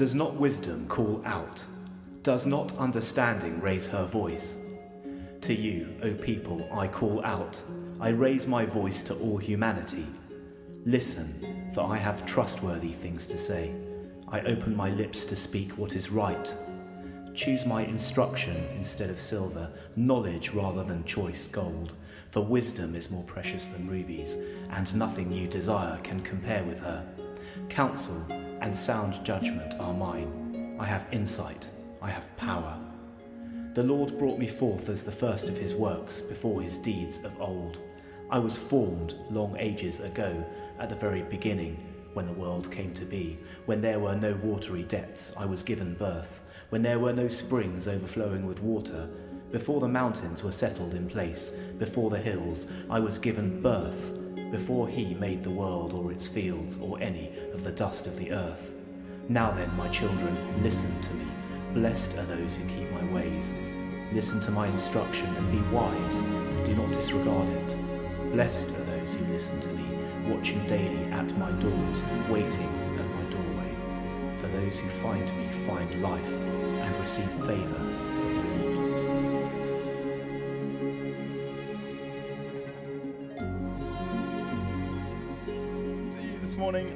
Does not wisdom call out? Does not understanding raise her voice? To you, O people, I call out. I raise my voice to all humanity. Listen, for I have trustworthy things to say. I open my lips to speak what is right. Choose my instruction instead of silver, knowledge rather than choice gold. For wisdom is more precious than rubies, and nothing you desire can compare with her. Counsel and sound judgment are mine. I have insight, I have power. The Lord brought me forth as the first of his works before his deeds of old. I was formed long ages ago, at the very beginning, when the world came to be. When there were no watery depths, I was given birth. When there were no springs overflowing with water, before the mountains were settled in place, before the hills, I was given birth before he made the world or its fields or any of the dust of the earth. Now then, my children, listen to me. Blessed are those who keep my ways. Listen to my instruction and be wise. Do not disregard it. Blessed are those who listen to me, watching daily at my doors, waiting at my doorway. For those who find me find life and receive favor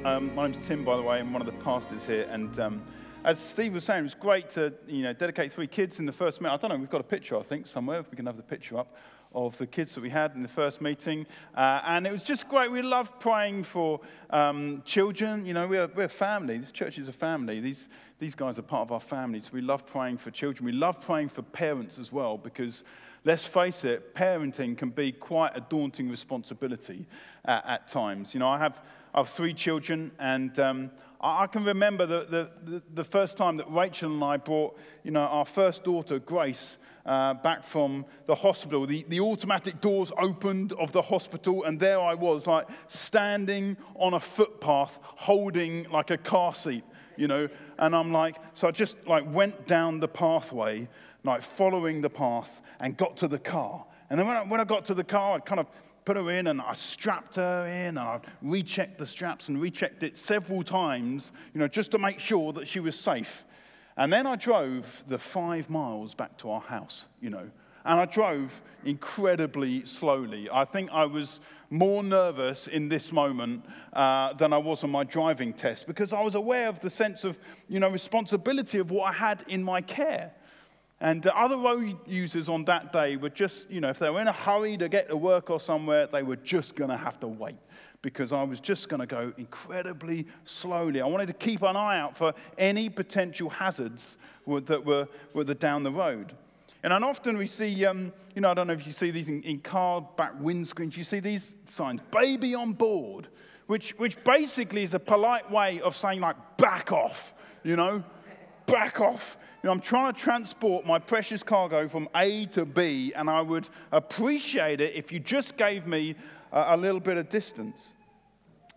Um, my name's Tim, by the way. I'm one of the pastors here. And um, as Steve was saying, it was great to you know, dedicate three kids in the first meeting. I don't know, we've got a picture, I think, somewhere, if we can have the picture up, of the kids that we had in the first meeting. Uh, and it was just great. We love praying for um, children. You know, we're, we're a family. This church is a family. These, these guys are part of our family. So we love praying for children. We love praying for parents as well because let's face it, parenting can be quite a daunting responsibility uh, at times. You know, I have I have three children, and um, I, can remember the, the, the, first time that Rachel and I brought, you know, our first daughter, Grace, uh, back from the hospital. The, the automatic doors opened of the hospital, and there I was, like standing on a footpath, holding like a car seat, you know. And I'm like, so I just like went down the pathway, like following the path, and got to the car. And then when I, when I got to the car, I kind of put her in and I strapped her in and I rechecked the straps and rechecked it several times, you know, just to make sure that she was safe. And then I drove the five miles back to our house, you know, and I drove incredibly slowly. I think I was more nervous in this moment uh, than I was on my driving test because I was aware of the sense of, you know, responsibility of what I had in my care. And the other road users on that day were just, you know, if they were in a hurry to get to work or somewhere, they were just going to have to wait because I was just going to go incredibly slowly. I wanted to keep an eye out for any potential hazards that were, were down the road. And often we see, um, you know, I don't know if you see these in, in car back windscreens, you see these signs, baby on board, which, which basically is a polite way of saying, like, back off, you know, back off. Know, I'm trying to transport my precious cargo from A to B, and I would appreciate it if you just gave me a, a little bit of distance.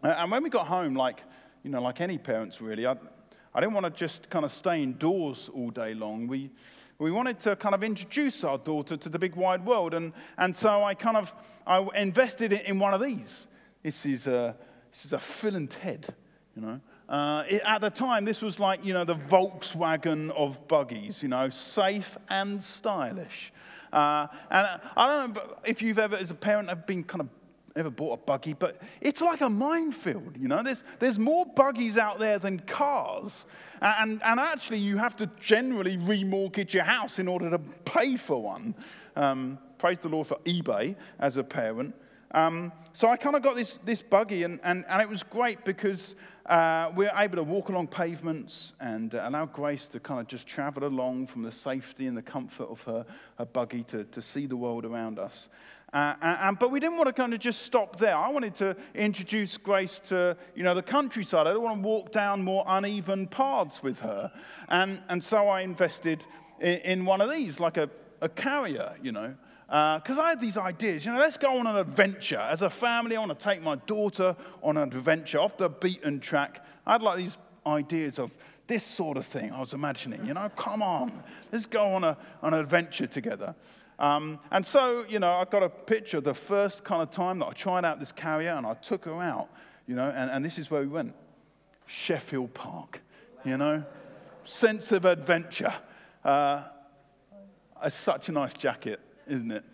And when we got home, like, you know, like any parents really, I, I didn't want to just kind of stay indoors all day long. We, we wanted to kind of introduce our daughter to the big wide world. And, and so I kind of I invested in one of these. This is a, this is a Phil and Ted, you know. Uh, it, at the time, this was like, you know, the Volkswagen of buggies, you know, safe and stylish. Uh, and I don't know if you've ever, as a parent, have been kind of ever bought a buggy, but it's like a minefield, you know. There's, there's more buggies out there than cars. And, and actually, you have to generally remortgage your house in order to pay for one. Um, praise the Lord for eBay as a parent. Um, so I kind of got this, this buggy, and, and, and it was great because uh, we are able to walk along pavements and uh, allow Grace to kind of just travel along from the safety and the comfort of her, her buggy to, to see the world around us. Uh, and, but we didn't want to kind of just stop there. I wanted to introduce Grace to, you know, the countryside. I didn't want to walk down more uneven paths with her. And, and so I invested in, in one of these, like a, a carrier, you know because uh, I had these ideas. You know, let's go on an adventure. As a family, I want to take my daughter on an adventure off the beaten track. I had like these ideas of this sort of thing I was imagining. You know, come on, let's go on, a, an adventure together. Um, and so, you know, I got a picture the first kind of time that I tried out this carrier and I took her out, you know, and, and this is where we went Sheffield Park, you know. sense of adventure. Uh, it's such a nice jacket, isn't it?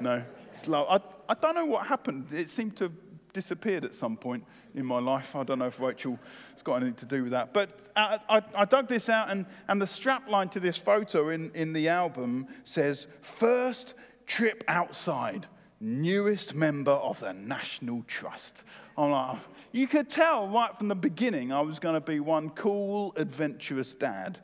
No, slow. I, I don't know what happened. It seemed to have disappeared at some point in my life. I don't know if Rachel has got anything to do with that. But I, I, I dug this out, and, and the strap line to this photo in, in the album says, First trip outside, newest member of the National Trust. I'm like, you could tell right from the beginning I was going to be one cool, adventurous dad,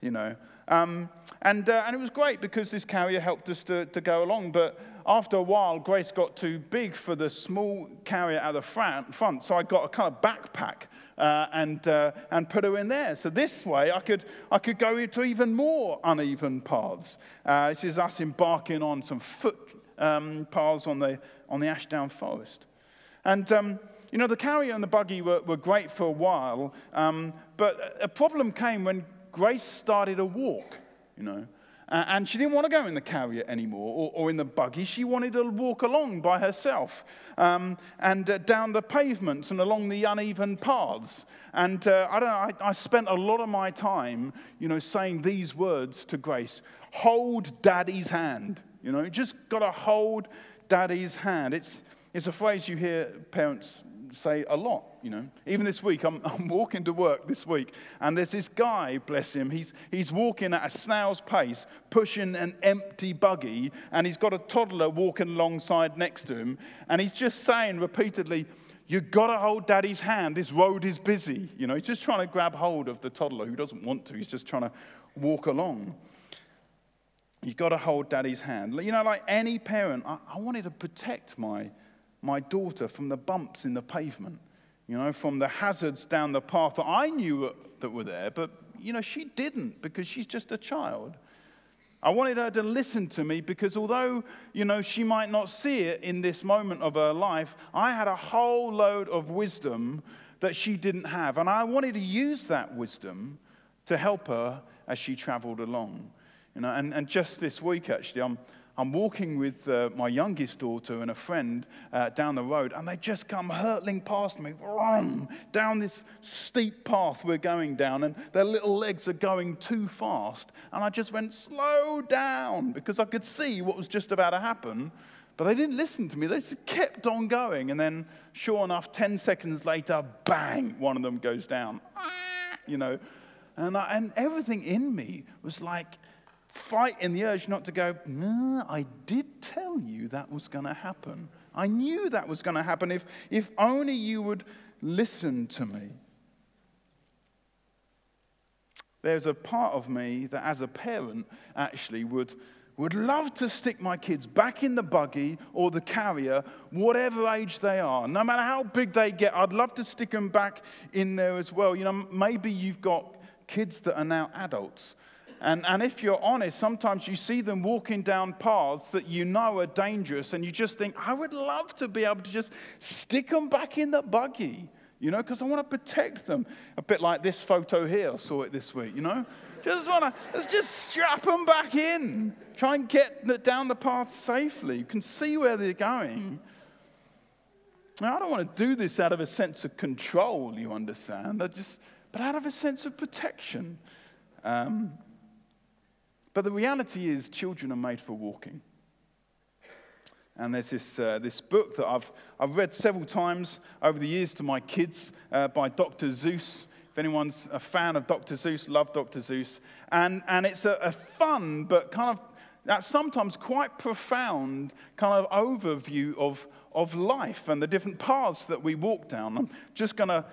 you know. Um, and, uh, and it was great because this carrier helped us to, to go along. But after a while, Grace got too big for the small carrier at the front, so I got a kind of backpack uh, and, uh, and put her in there. So this way, I could, I could go into even more uneven paths. Uh, this is us embarking on some foot um, paths on the, on the Ashdown Forest. And, um, you know, the carrier and the buggy were, were great for a while, um, but a problem came when Grace started to walk, you know. And she didn't want to go in the carrier anymore or, or, in the buggy. She wanted to walk along by herself um, and uh, down the pavements and along the uneven paths. And uh, I don't know, I, I, spent a lot of my time, you know, saying these words to Grace hold daddy's hand. You know, just got to hold daddy's hand. It's, it's a phrase you hear parents say a lot, you know. Even this week, I'm, I'm walking to work this week, and there's this guy, bless him, he's, he's walking at a snail's pace, pushing an empty buggy, and he's got a toddler walking alongside next to him, and he's just saying repeatedly, You've got to hold daddy's hand. This road is busy. You know, he's just trying to grab hold of the toddler who doesn't want to. He's just trying to walk along. You've got to hold daddy's hand. You know, like any parent, I, I wanted to protect my my daughter from the bumps in the pavement, you know, from the hazards down the path that I knew that were there, but, you know, she didn't because she's just a child. I wanted her to listen to me because although, you know, she might not see it in this moment of her life, I had a whole load of wisdom that she didn't have. And I wanted to use that wisdom to help her as she traveled along. You know, and, and just this week, actually, I'm, I'm walking with uh, my youngest daughter and a friend uh, down the road, and they just come hurtling past me vroom, down this steep path we're going down, and their little legs are going too fast. And I just went, slow down, because I could see what was just about to happen. But they didn't listen to me. They just kept on going. And then, sure enough, 10 seconds later, bang, one of them goes down. You know, and, I, and everything in me was like, fighting the urge not to go, no, I did tell you that was going to happen. I knew that was going to happen if, if only you would listen to me. There's a part of me that, as a parent, actually would, would love to stick my kids back in the buggy or the carrier, whatever age they are. No matter how big they get, I'd love to stick them back in there as well. You know, maybe you've got kids that are now adults and, and if you're honest, sometimes you see them walking down paths that you know are dangerous, and you just think, I would love to be able to just stick them back in the buggy, you know, because I want to protect them. A bit like this photo here, I saw it this week, you know? Just want to, let's just strap them back in. Try and get down the path safely. You can see where they're going. Now, I don't want to do this out of a sense of control, you understand, I just, but out of a sense of protection. Um, but the reality is, children are made for walking. And there's this, uh, this book that I've, I've read several times over the years to my kids uh, by Dr. Seuss. If anyone's a fan of Dr. Seuss, love Dr. Seuss. And, and it's a, a fun, but kind of that sometimes quite profound kind of overview of, of life and the different paths that we walk down. I'm just going to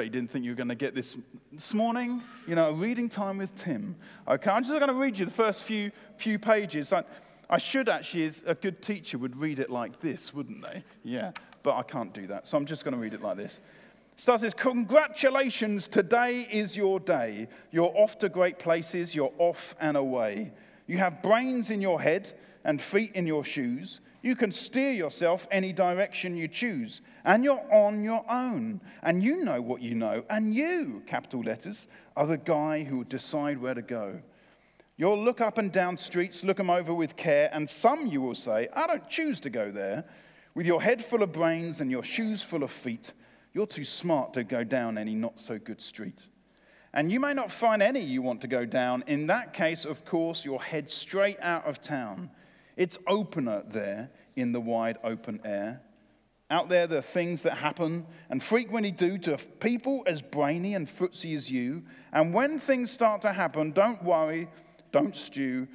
but you didn't think you were going to get this this morning. You know, reading time with Tim. Okay, I'm just going to read you the first few, few pages. I, I should actually, as a good teacher, would read it like this, wouldn't they? Yeah, but I can't do that. So I'm just going to read it like this. Starts this Congratulations, today is your day. You're off to great places, you're off and away. You have brains in your head and feet in your shoes. You can steer yourself any direction you choose, and you're on your own. And you know what you know, and you, capital letters, are the guy who will decide where to go. You'll look up and down streets, look them over with care, and some you will say, I don't choose to go there. With your head full of brains and your shoes full of feet, you're too smart to go down any not so good street. And you may not find any you want to go down. In that case, of course, you'll head straight out of town. It's opener there in the wide open air. Out there, there are things that happen and frequently do to people as brainy and footsy as you. And when things start to happen, don't worry, don't stew.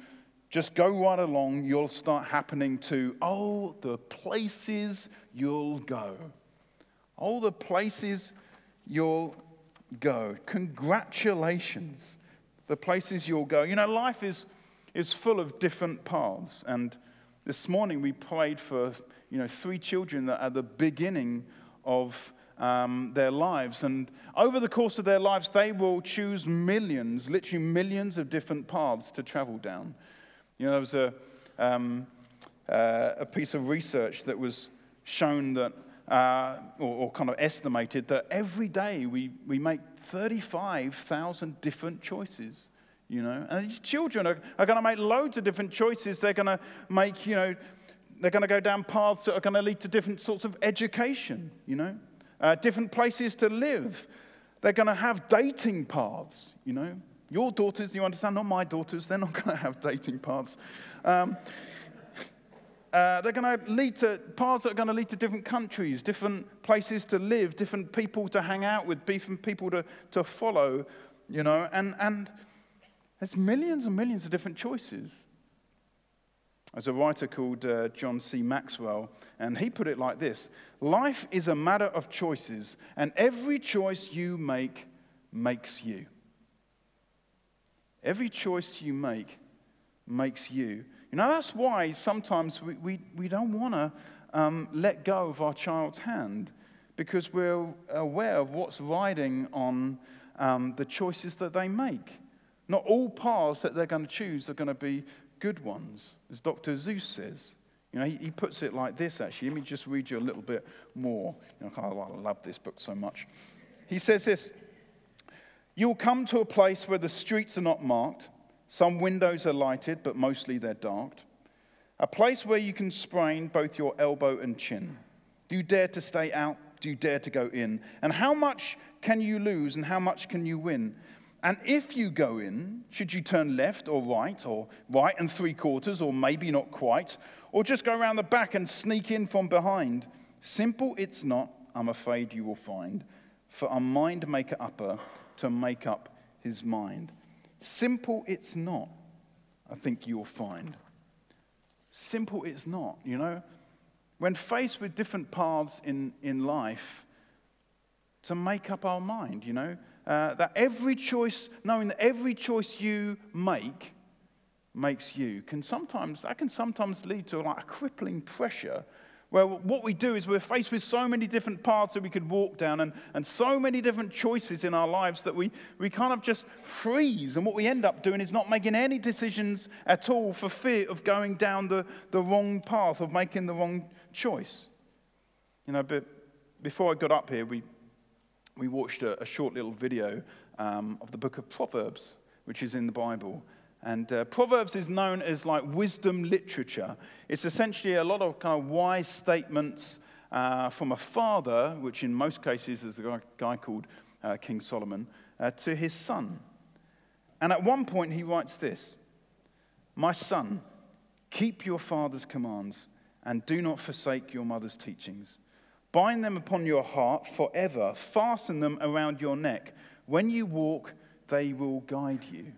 Just go right along. You'll start happening to oh, the places you'll go. Oh, the places you'll go. Congratulations, the places you'll go. You know, life is, is full of different paths. And this morning we prayed for you know, three children that are the beginning of um, their lives. And over the course of their lives, they will choose millions, literally millions of different paths to travel down. You know, there was a, um, uh, a piece of research that was shown that, uh, or, or, kind of estimated that every day we, we make 35,000 different choices. You know, and these children are, are going to make loads of different choices. They're going to make, you know, they're going to go down paths that are going to lead to different sorts of education, you know, uh, different places to live. They're going to have dating paths, you know. Your daughters, you understand, not my daughters, they're not going to have dating paths. Um, uh, they're going to lead to paths that are going to lead to different countries, different places to live, different people to hang out with, different people to, to follow, you know, and, and there's millions and millions of different choices. There's a writer called uh, John C. Maxwell, and he put it like this Life is a matter of choices, and every choice you make makes you. Every choice you make makes you. You know, that's why sometimes we, we, we don't want to um, let go of our child's hand because we're aware of what's riding on um, the choices that they make. Not all paths that they're going to choose are going to be good ones, as Dr. Seuss says. You know, he, he, puts it like this, actually. Let me just read you a little bit more. You know, I love this book so much. He says this You'll come to a place where the streets are not marked, some windows are lighted, but mostly they're dark. A place where you can sprain both your elbow and chin. Do you dare to stay out? Do you dare to go in? And how much can you lose and how much can you win? And if you go in, should you turn left or right, or right and three quarters, or maybe not quite, or just go around the back and sneak in from behind? Simple it's not, I'm afraid you will find, for a mind maker upper to make up his mind. Simple it's not, I think you'll find. Simple it's not, you know? When faced with different paths in, in life, to make up our mind, you know? Uh, that every choice, knowing that every choice you make makes you, can sometimes, that can sometimes lead to like a crippling pressure where what we do is we're faced with so many different paths that we could walk down and, and so many different choices in our lives that we, we kind of just freeze. And what we end up doing is not making any decisions at all for fear of going down the, the wrong path, of making the wrong choice. You know, but before I got up here, we, we watched a, a short little video um, of the book of Proverbs, which is in the Bible. And uh, Proverbs is known as like wisdom literature. It's essentially a lot of kind of wise statements uh, from a father, which in most cases is a guy, called uh, King Solomon, uh, to his son. And at one point he writes this My son, keep your father's commands and do not forsake your mother's teachings. Bind them upon your heart forever. Fasten them around your neck. When you walk, they will guide you.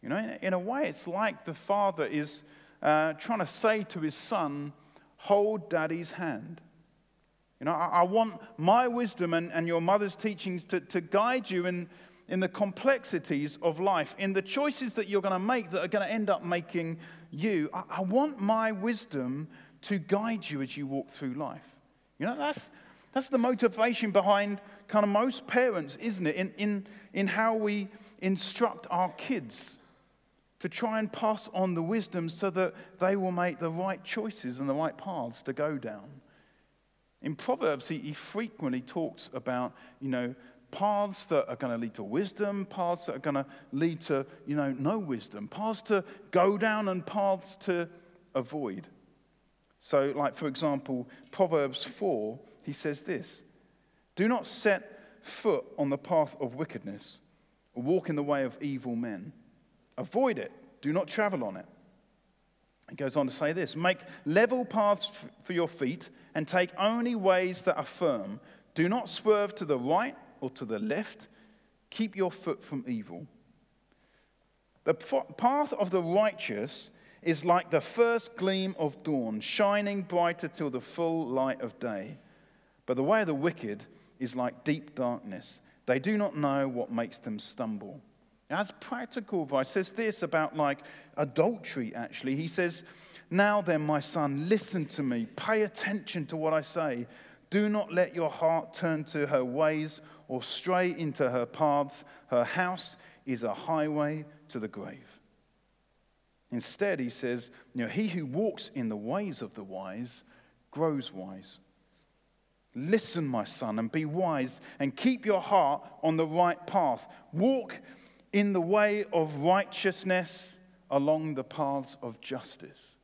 You know, in a way, it's like the father is uh, trying to say to his son, Hold daddy's hand. You know, I, I want my wisdom and, and your mother's teachings to, to guide you in, in the complexities of life, in the choices that you're going to make that are going to end up making you. I, I want my wisdom to guide you as you walk through life. You know, that's, that's the motivation behind kind of most parents, isn't it? In, in, in how we instruct our kids to try and pass on the wisdom so that they will make the right choices and the right paths to go down. In Proverbs, he, he frequently talks about, you know, paths that are going to lead to wisdom, paths that are going to lead to, you know, no wisdom, paths to go down and paths to avoid. So, like, for example, Proverbs 4, he says this Do not set foot on the path of wickedness, or walk in the way of evil men. Avoid it, do not travel on it. He goes on to say this Make level paths for your feet and take only ways that are firm. Do not swerve to the right or to the left. Keep your foot from evil. The path of the righteous is like the first gleam of dawn, shining brighter till the full light of day. But the way of the wicked is like deep darkness. They do not know what makes them stumble. As practical advice, says this about like adultery, actually. He says, Now then, my son, listen to me. Pay attention to what I say. Do not let your heart turn to her ways or stray into her paths. Her house is a highway to the grave. Instead, he says, you know, he who walks in the ways of the wise grows wise. Listen, my son, and be wise, and keep your heart on the right path. Walk in the way of righteousness along the paths of justice.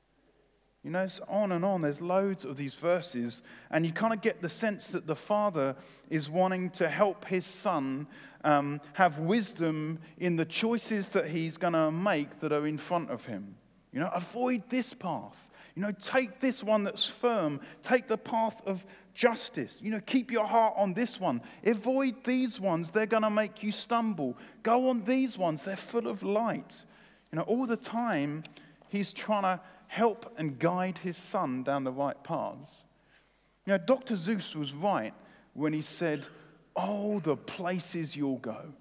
You know, it's on and on. There's loads of these verses, and you kind of get the sense that the father is wanting to help his son um, have wisdom in the choices that he's going to make that are in front of him. You know, avoid this path. You know, take this one that's firm. Take the path of justice. You know, keep your heart on this one. Avoid these ones. They're going to make you stumble. Go on these ones. They're full of light. You know, all the time, he's trying to help and guide his son down the right paths. Know, Dr. Seuss was right when he said, Oh, the places you'll go.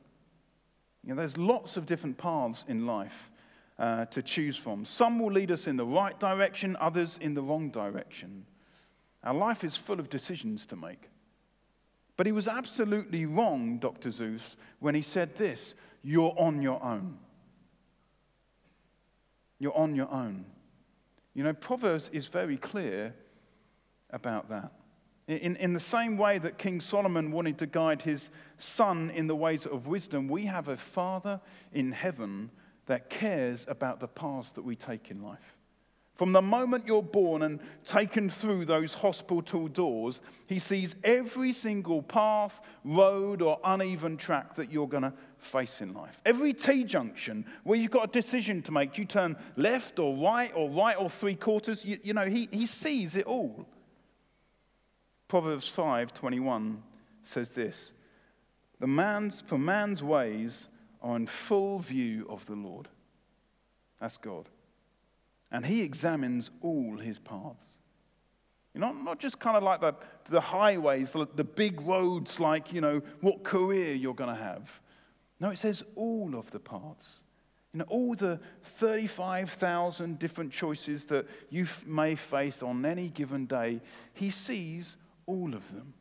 You know, there's lots of different paths in life uh, to choose from. Some will lead us in the right direction, others in the wrong direction. Our life is full of decisions to make. But he was absolutely wrong, Dr. Seuss, when he said this You're on your own. You're on your own. You know, Proverbs is very clear about that. In, in the same way that King Solomon wanted to guide his son in the ways of wisdom, we have a Father in heaven that cares about the paths that we take in life. From the moment you're born and taken through those hospital doors, he sees every single path, road, or uneven track that you're going to face in life. Every T junction where you've got a decision to make, do you turn left or right or right or three quarters? You, you know, he, he sees it all. Proverbs 5:21 says this: "The man's for man's ways are in full view of the Lord." That's God and he examines all his paths. You know, not just kind of like the, the highways, the, the big roads, like, you know, what career you're going to have. No, it says all of the paths. You know, all the 35,000 different choices that you may face on any given day, he sees all of them.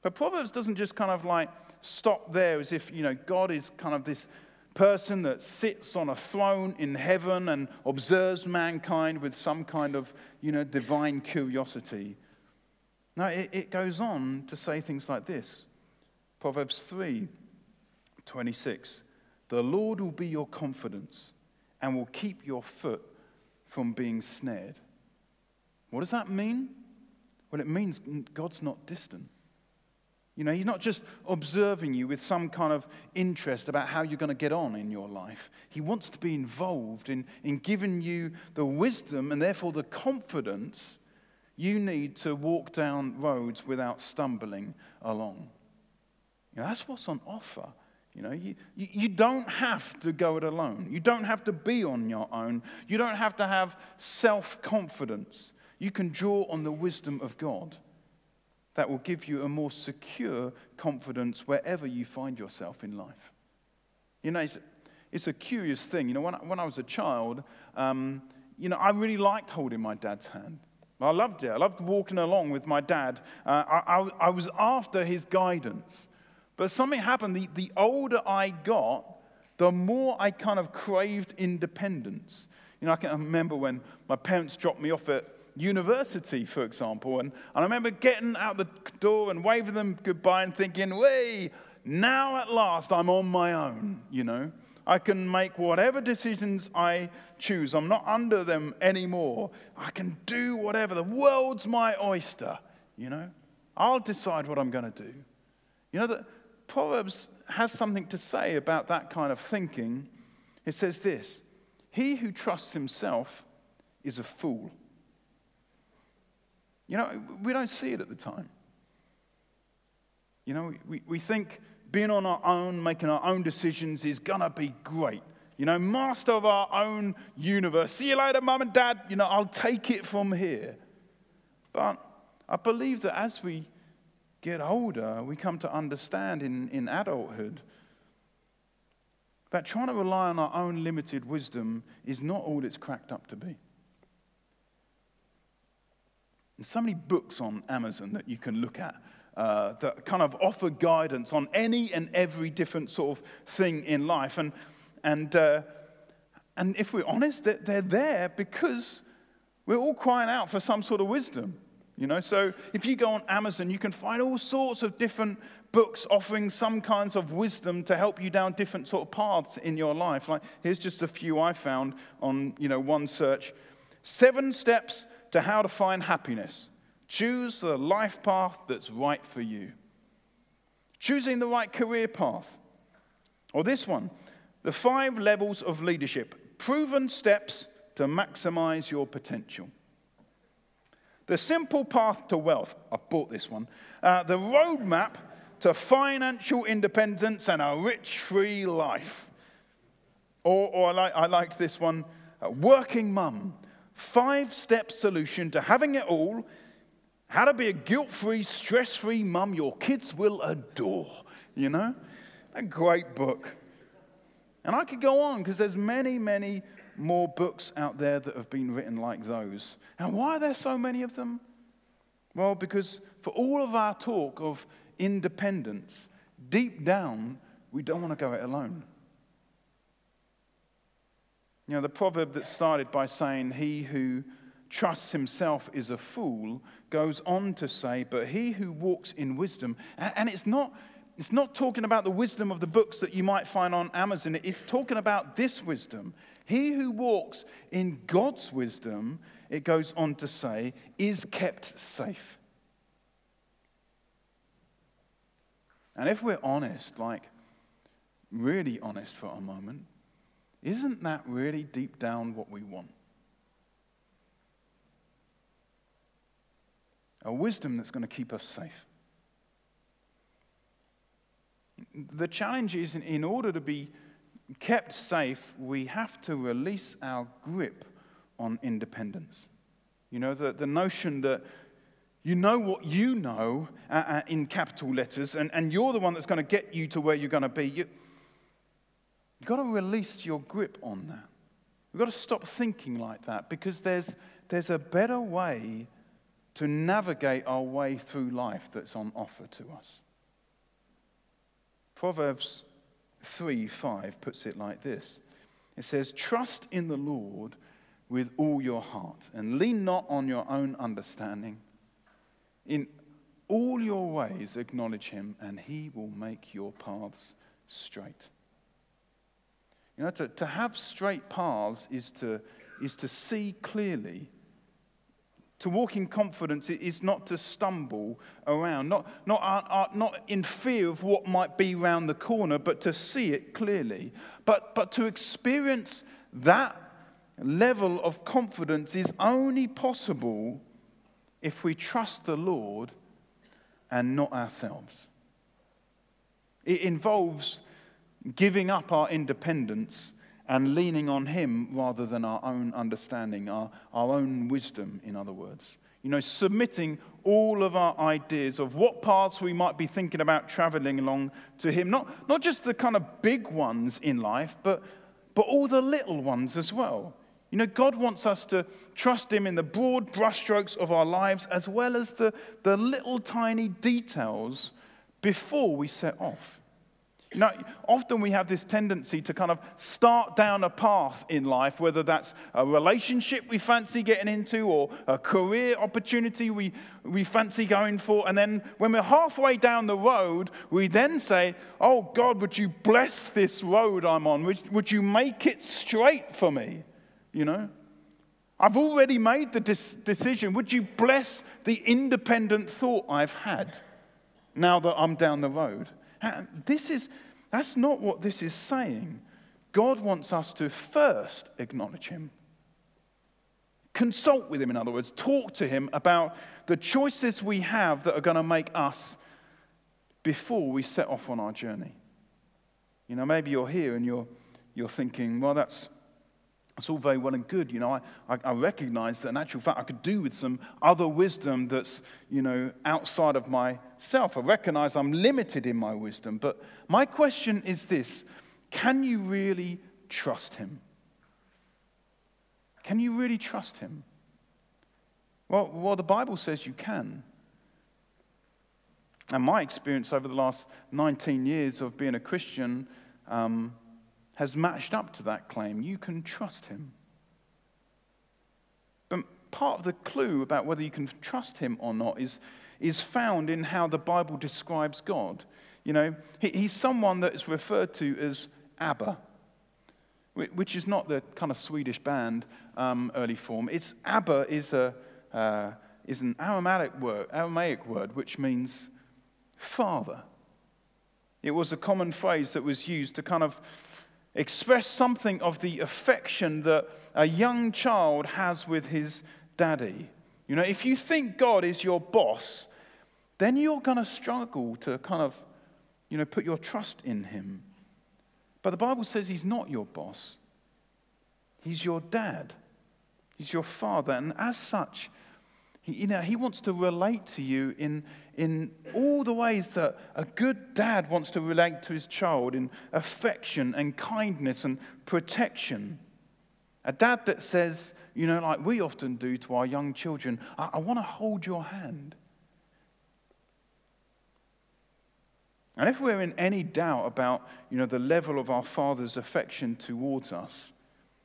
But Proverbs doesn't just kind of like stop there as if, you know, God is kind of this person that sits on a throne in heaven and observes mankind with some kind of, you know, divine curiosity. No, it, it goes on to say things like this Proverbs 3 26. The Lord will be your confidence and will keep your foot from being snared. What does that mean? Well, it means God's not distant. You know, he's not just observing you with some kind of interest about how you're going to get on in your life. He wants to be involved in, in giving you the wisdom and therefore the confidence you need to walk down roads without stumbling along. You know, that's what's on offer. You know, you, you, don't have to go it alone. You don't have to be on your own. You don't have to have self confidence. You can draw on the wisdom of God that will give you a more secure confidence wherever you find yourself in life. You know, it's, it's a curious thing. You know, when I, when I was a child, um, you know, I really liked holding my dad's hand. I loved it. I loved walking along with my dad. Uh, I, I, I, was after his guidance. But something happened. The, the older I got, the more I kind of craved independence. You know, I can remember when my parents dropped me off at university, for example. And, and I remember getting out the door and waving them goodbye and thinking, way, now at last I'm on my own, you know. I can make whatever decisions I choose. I'm not under them anymore. I can do whatever. The world's my oyster, you know. I'll decide what I'm going to do. You know, the, Proverbs has something to say about that kind of thinking. It says this He who trusts himself is a fool. You know, we don't see it at the time. You know, we, we think being on our own, making our own decisions is going to be great. You know, master of our own universe. See you later, mum and dad. You know, I'll take it from here. But I believe that as we get older, we come to understand in, in adulthood that trying to rely on our own limited wisdom is not all it's cracked up to be. There's so many books on Amazon that you can look at uh, that kind of offer guidance on any and every different sort of thing in life. And, and, uh, and if we're honest, they're, they're there because we're all crying out for some sort of wisdom. You know, so if you go on Amazon, you can find all sorts of different books offering some kinds of wisdom to help you down different sort of paths in your life. Like here's just a few I found on, you know, one search. Seven steps to how to find happiness. Choose the life path that's right for you. Choosing the right career path. Or this one, the five levels of leadership. Proven steps to maximize your potential. The Simple Path to Wealth. I've bought this one. Uh, the Roadmap to Financial Independence and a Rich Free Life. Or, or I, like, I liked this one Working Mum. Five step solution to having it all. How to be a guilt free, stress free mum your kids will adore. You know? A great book. And I could go on because there's many, many more books out there that have been written like those. And why are there so many of them? Well, because for all of our talk of independence, deep down, we don't want to go it alone. You know, the proverb that started by saying, He who trusts himself is a fool, goes on to say, But he who walks in wisdom, and it's not it's not talking about the wisdom of the books that you might find on Amazon. It's talking about this wisdom. He who walks in God's wisdom, it goes on to say, is kept safe. And if we're honest, like really honest for a moment, isn't that really deep down what we want? A wisdom that's going to keep us safe the challenge is in order to be kept safe, we have to release our grip on independence. You know, the, the notion that you know what you know uh, uh, in capital letters, and, and you're the one that's going to get you to where you're going to be. You, you've got to release your grip on that. We've got to stop thinking like that because there's, there's a better way to navigate our way through life that's on offer to us. Proverbs 3 5 puts it like this it says, Trust in the Lord with all your heart and lean not on your own understanding. In all your ways acknowledge him, and he will make your paths straight. You know, to, to have straight paths is to, is to see clearly to walk in confidence is not to stumble around, not, not, uh, uh, not in fear of what might be round the corner, but to see it clearly. But, but to experience that level of confidence is only possible if we trust the Lord and not ourselves. It involves giving up our independence and leaning on Him rather than our own understanding, our, our own wisdom, in other words. You know, submitting all of our ideas of what paths we might be thinking about traveling along to Him. Not, not just the kind of big ones in life, but, but all the little ones as well. You know, God wants us to trust Him in the broad brushstrokes of our lives as well as the, the little tiny details before we set off. You know, often we have this tendency to kind of start down a path in life, whether that's a relationship we fancy getting into or a career opportunity we, we fancy going for. And then when we're halfway down the road, we then say, Oh, God, would you bless this road I'm on? Would, would you make it straight for me? You know? I've already made the decision. Would you bless the independent thought I've had now that I'm down the road? This is, that's not what this is saying. God wants us to first acknowledge Him. Consult with Him, in other words, talk to Him about the choices we have that are going to make us before we set off on our journey. You know, maybe you're here and you're, you're thinking, well, that's, that's all very well and good. You know, I, I, I recognize that in actual fact I could do with some other wisdom that's, you know, outside of myself. I recognize I'm limited in my wisdom. But my question is this can you really trust him? Can you really trust him? Well, well, the Bible says you can. And my experience over the last 19 years of being a Christian um, has matched up to that claim. You can trust him. But part of the clue about whether you can trust him or not is, is found in how the Bible describes God. You know, he, he's someone that is referred to as Abba, which is not the kind of Swedish band um, early form. It's Abba is, a, uh, is an Aramaic word, Aramaic word which means father. It was a common phrase that was used to kind of express something of the affection that a young child has with his daddy. You know, if you think God is your boss, then you're going to struggle to kind of, you know, put your trust in him. But the Bible says he's not your boss, he's your dad, he's your father. And as such, you know, he wants to relate to you in, in all the ways that a good dad wants to relate to his child in affection and kindness and protection. A dad that says, you know, like we often do to our young children, I, I want to hold your hand. And if we're in any doubt about you know, the level of our Father's affection towards us,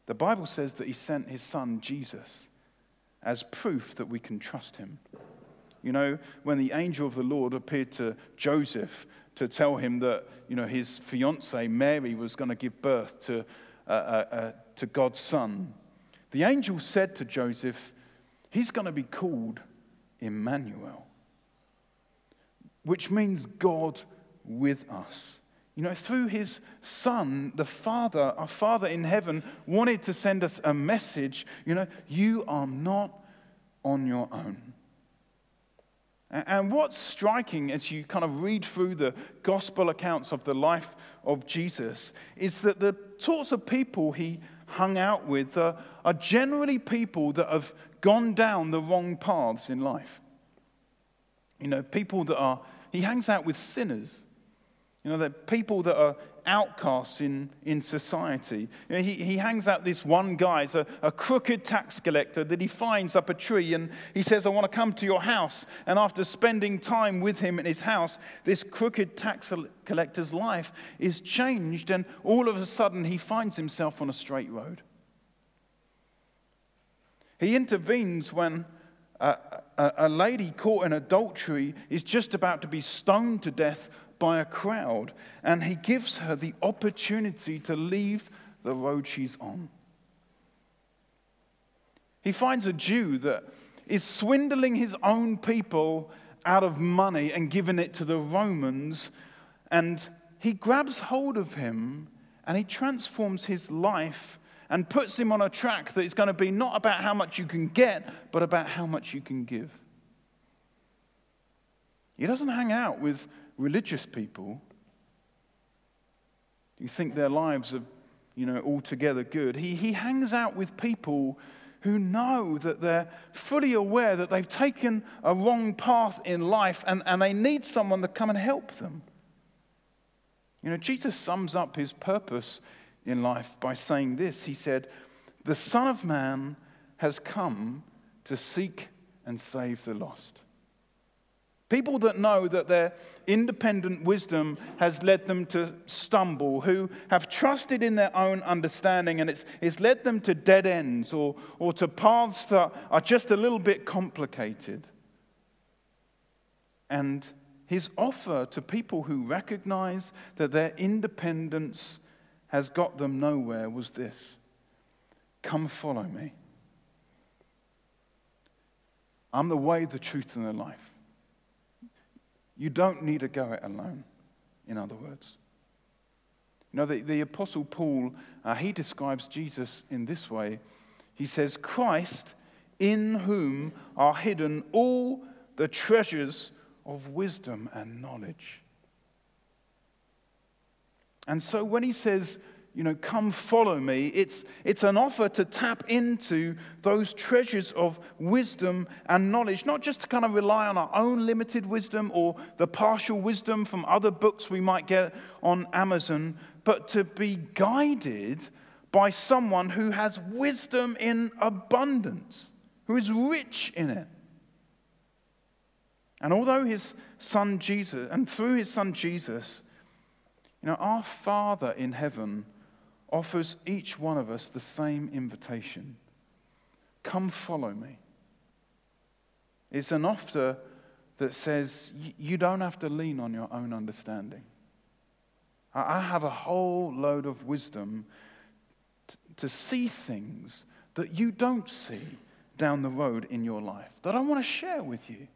the Bible says that He sent His Son, Jesus, as proof that we can trust Him. You know, when the angel of the Lord appeared to Joseph to tell him that you know, his fiancee Mary was going to give birth to, uh, uh, uh, to God's Son, the angel said to Joseph, He's going to be called Emmanuel, which means God with us. You know, through his son, the Father, our Father in heaven, wanted to send us a message. You know, you are not on your own. And what's striking as you kind of read through the gospel accounts of the life of Jesus is that the sorts of people he hung out with are, are generally people that have gone down the wrong paths in life. You know, people that are, he hangs out with sinners you know, the people that are outcasts in, in society. You know, he, he hangs out this one guy, it's a, a crooked tax collector that he finds up a tree and he says, I want to come to your house. And after spending time with him in his house, this crooked tax collector's life is changed, and all of a sudden he finds himself on a straight road. He intervenes when a, a, a lady caught in adultery is just about to be stoned to death by a crowd, and he gives her the opportunity to leave the road she's on. He finds a Jew that is swindling his own people out of money and giving it to the Romans, and he grabs hold of him and he transforms his life and puts him on a track that is going to be not about how much you can get, but about how much you can give. He doesn't hang out with religious people, you think their lives are, you know, altogether good? He, he hangs out with people who know that they're fully aware that they've taken a wrong path in life and, and they need someone to come and help them. You know, Jesus sums up his purpose in life by saying this He said, The Son of Man has come to seek and save the lost. People that know that their independent wisdom has led them to stumble, who have trusted in their own understanding and it's, it's led them to dead ends or, or to paths that are just a little bit complicated. And his offer to people who recognize that their independence has got them nowhere was this Come follow me. I'm the way, the truth, and the life. You don't need to go it alone. in other words. You know, the, the Apostle Paul, uh, he describes Jesus in this way. He says, Christ, in whom are hidden all the treasures of wisdom and knowledge. And so when he says, you know, come follow me, it's, it's an offer to tap into those treasures of wisdom and knowledge, not just to kind of rely on our own limited wisdom or the partial wisdom from other books we might get on Amazon, but to be guided by someone who has wisdom in abundance, who is rich in it. And although his son Jesus, and through his son Jesus, you know, our Father in heaven offers each one of us the same invitation Come follow me. It's an offer that says you don't have to lean on your own understanding. I have a whole load of wisdom to see things that you don't see down the road in your life that I want to share with you.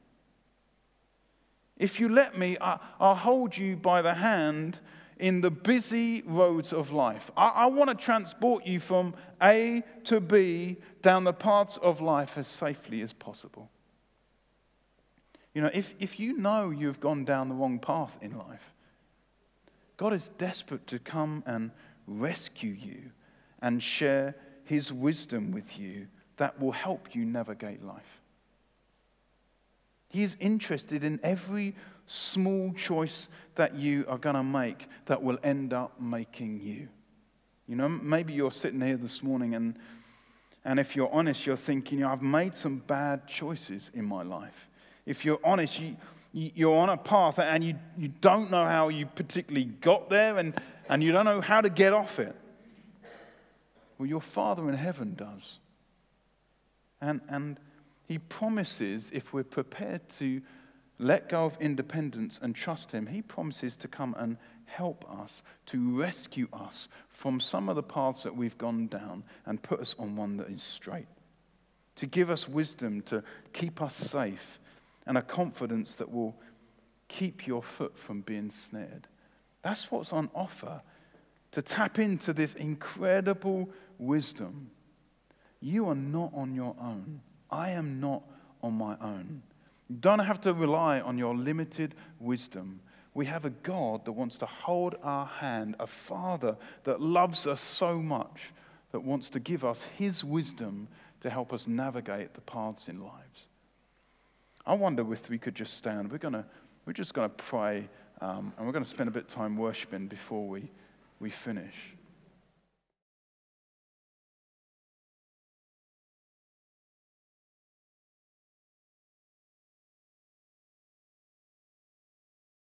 If you let me, I'll hold you by the hand in the busy roads of life. I, I want to transport you from A to B down the paths of life as safely as possible. You know, if, if you know you've gone down the wrong path in life, God is desperate to come and rescue you and share his wisdom with you that will help you navigate life. He is interested in every small choice that you are going to make that will end up making you. You know, maybe you're sitting here this morning and, and if you're honest, you're thinking, you know, I've made some bad choices in my life. If you're honest, you, you're on a path and you, you don't know how you particularly got there and, and you don't know how to get off it. Well, your Father in heaven does. And, and He promises, if we're prepared to let go of independence and trust Him, He promises to come and help us, to rescue us from some of the paths that we've gone down and put us on one that is straight. To give us wisdom, to keep us safe, and a confidence that will keep your foot from being snared. That's what's on offer. To tap into this incredible wisdom. You are not on your own. I am not on my own. Don't have to rely on your limited wisdom. We have a God that wants to hold our hand, a Father that loves us so much that wants to give us His wisdom to help us navigate the paths in lives. I wonder if we could just stand. We're, gonna, we're just going to pray um, and we're going to spend a bit of time worshiping before we, we finish.